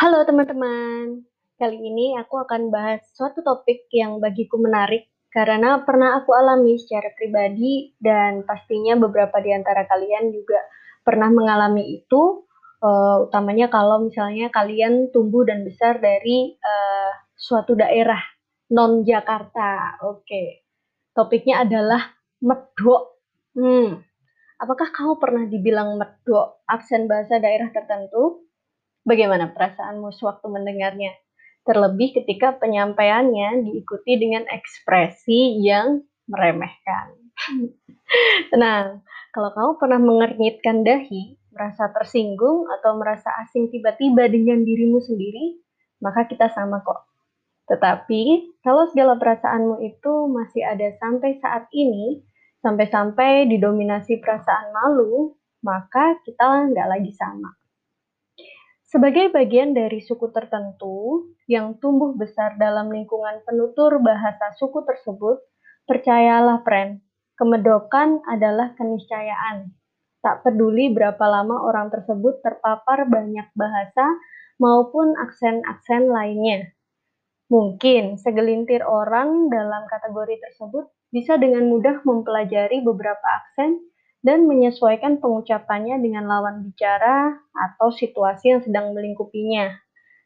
Halo teman-teman, kali ini aku akan bahas suatu topik yang bagiku menarik karena pernah aku alami secara pribadi dan pastinya beberapa di antara kalian juga pernah mengalami itu, uh, utamanya kalau misalnya kalian tumbuh dan besar dari uh, suatu daerah non Jakarta. Oke, topiknya adalah medok. Hmm, apakah kamu pernah dibilang medok aksen bahasa daerah tertentu? Bagaimana perasaanmu sewaktu mendengarnya? Terlebih ketika penyampaiannya diikuti dengan ekspresi yang meremehkan. Tenang, kalau kamu pernah mengernyitkan dahi, merasa tersinggung atau merasa asing tiba-tiba dengan dirimu sendiri, maka kita sama kok. Tetapi, kalau segala perasaanmu itu masih ada sampai saat ini, sampai-sampai didominasi perasaan malu, maka kita nggak lagi sama. Sebagai bagian dari suku tertentu yang tumbuh besar dalam lingkungan penutur bahasa suku tersebut, percayalah, Pren, kemedokan adalah keniscayaan. Tak peduli berapa lama orang tersebut terpapar banyak bahasa maupun aksen-aksen lainnya. Mungkin segelintir orang dalam kategori tersebut bisa dengan mudah mempelajari beberapa aksen dan menyesuaikan pengucapannya dengan lawan bicara atau situasi yang sedang melingkupinya.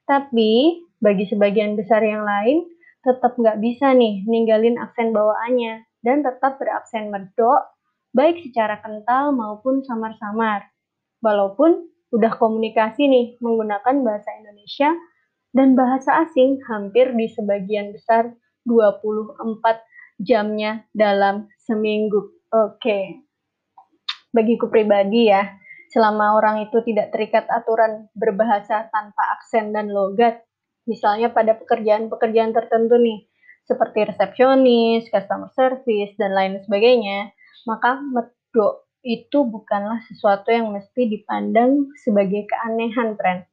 Tapi, bagi sebagian besar yang lain, tetap nggak bisa nih ninggalin aksen bawaannya dan tetap beraksen medok, baik secara kental maupun samar-samar. Walaupun udah komunikasi nih menggunakan bahasa Indonesia dan bahasa asing hampir di sebagian besar 24 jamnya dalam seminggu. Oke. Okay bagiku pribadi ya, selama orang itu tidak terikat aturan berbahasa tanpa aksen dan logat, misalnya pada pekerjaan-pekerjaan tertentu nih, seperti resepsionis, customer service, dan lain sebagainya, maka medok itu bukanlah sesuatu yang mesti dipandang sebagai keanehan tren,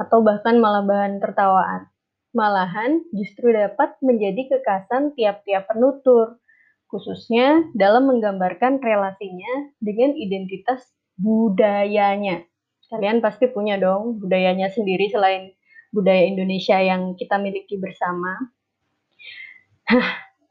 atau bahkan malah bahan tertawaan. Malahan justru dapat menjadi kekasan tiap-tiap penutur, khususnya dalam menggambarkan relasinya dengan identitas budayanya. Kalian pasti punya dong budayanya sendiri selain budaya Indonesia yang kita miliki bersama.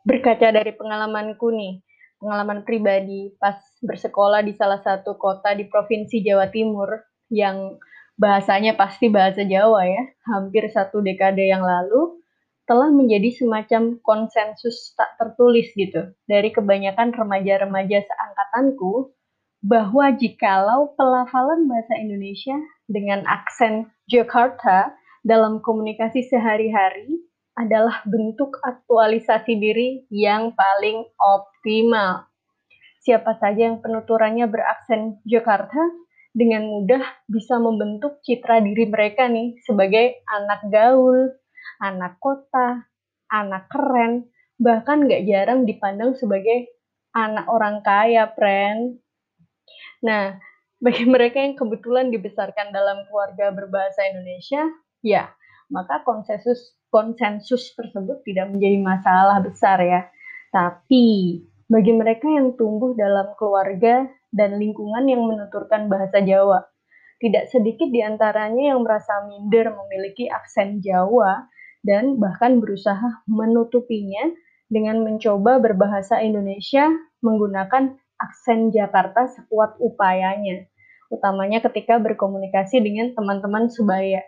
Berkaca dari pengalamanku nih, pengalaman pribadi pas bersekolah di salah satu kota di Provinsi Jawa Timur yang bahasanya pasti bahasa Jawa ya, hampir satu dekade yang lalu, telah menjadi semacam konsensus tak tertulis gitu dari kebanyakan remaja-remaja seangkatanku bahwa jikalau pelafalan bahasa Indonesia dengan aksen Jakarta dalam komunikasi sehari-hari adalah bentuk aktualisasi diri yang paling optimal. Siapa saja yang penuturannya beraksen Jakarta dengan mudah bisa membentuk citra diri mereka nih sebagai anak gaul, anak kota, anak keren, bahkan nggak jarang dipandang sebagai anak orang kaya, friend. Nah, bagi mereka yang kebetulan dibesarkan dalam keluarga berbahasa Indonesia, ya, maka konsensus konsensus tersebut tidak menjadi masalah besar ya. Tapi bagi mereka yang tumbuh dalam keluarga dan lingkungan yang menuturkan bahasa Jawa, tidak sedikit di antaranya yang merasa minder memiliki aksen Jawa dan bahkan berusaha menutupinya dengan mencoba berbahasa Indonesia menggunakan aksen Jakarta sekuat upayanya, utamanya ketika berkomunikasi dengan teman-teman sebaya.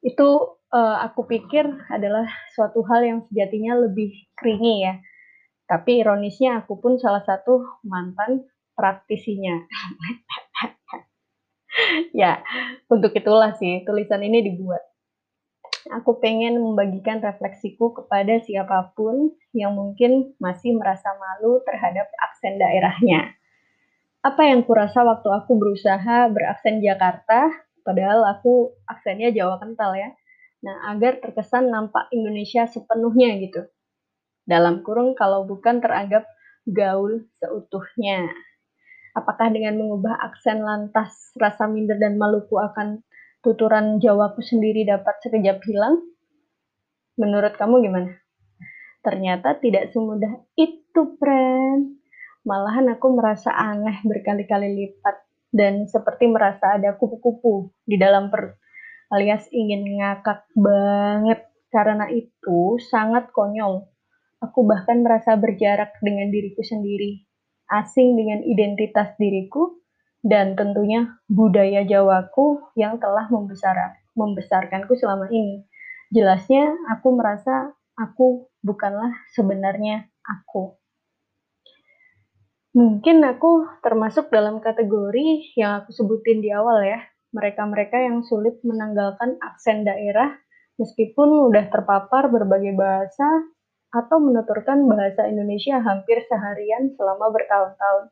Itu uh, aku pikir adalah suatu hal yang sejatinya lebih kringi ya. Tapi ironisnya aku pun salah satu mantan praktisinya. ya, untuk itulah sih tulisan ini dibuat aku pengen membagikan refleksiku kepada siapa pun yang mungkin masih merasa malu terhadap aksen daerahnya. Apa yang kurasa waktu aku berusaha beraksen Jakarta, padahal aku aksennya Jawa kental ya. Nah, agar terkesan nampak Indonesia sepenuhnya gitu. Dalam kurung kalau bukan teranggap gaul seutuhnya. Apakah dengan mengubah aksen lantas rasa minder dan maluku akan tuturan Jawaku sendiri dapat sekejap hilang? Menurut kamu gimana? Ternyata tidak semudah itu, friend. Malahan aku merasa aneh berkali-kali lipat dan seperti merasa ada kupu-kupu di dalam perut. alias ingin ngakak banget. Karena itu sangat konyol. Aku bahkan merasa berjarak dengan diriku sendiri, asing dengan identitas diriku, dan tentunya budaya Jawaku yang telah membesar, membesarkanku selama ini. Jelasnya, aku merasa aku bukanlah sebenarnya aku. Mungkin aku termasuk dalam kategori yang aku sebutin di awal ya, mereka-mereka yang sulit menanggalkan aksen daerah meskipun udah terpapar berbagai bahasa atau menuturkan bahasa Indonesia hampir seharian selama bertahun-tahun.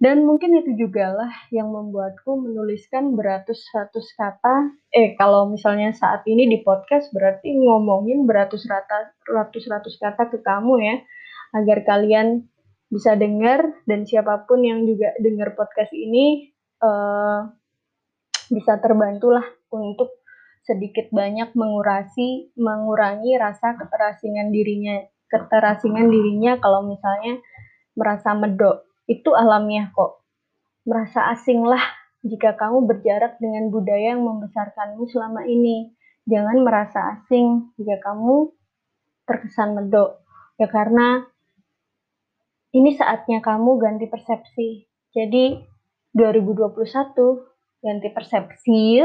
Dan mungkin itu juga lah yang membuatku menuliskan beratus-ratus kata. Eh, kalau misalnya saat ini di podcast berarti ngomongin beratus-ratus kata ke kamu ya, agar kalian bisa dengar dan siapa pun yang juga dengar podcast ini uh, bisa terbantulah untuk sedikit banyak mengurasi mengurangi rasa keterasingan dirinya keterasingan dirinya kalau misalnya merasa medok itu alamiah kok. Merasa asing lah jika kamu berjarak dengan budaya yang membesarkanmu selama ini. Jangan merasa asing jika kamu terkesan medok. Ya karena ini saatnya kamu ganti persepsi. Jadi 2021 ganti persepsi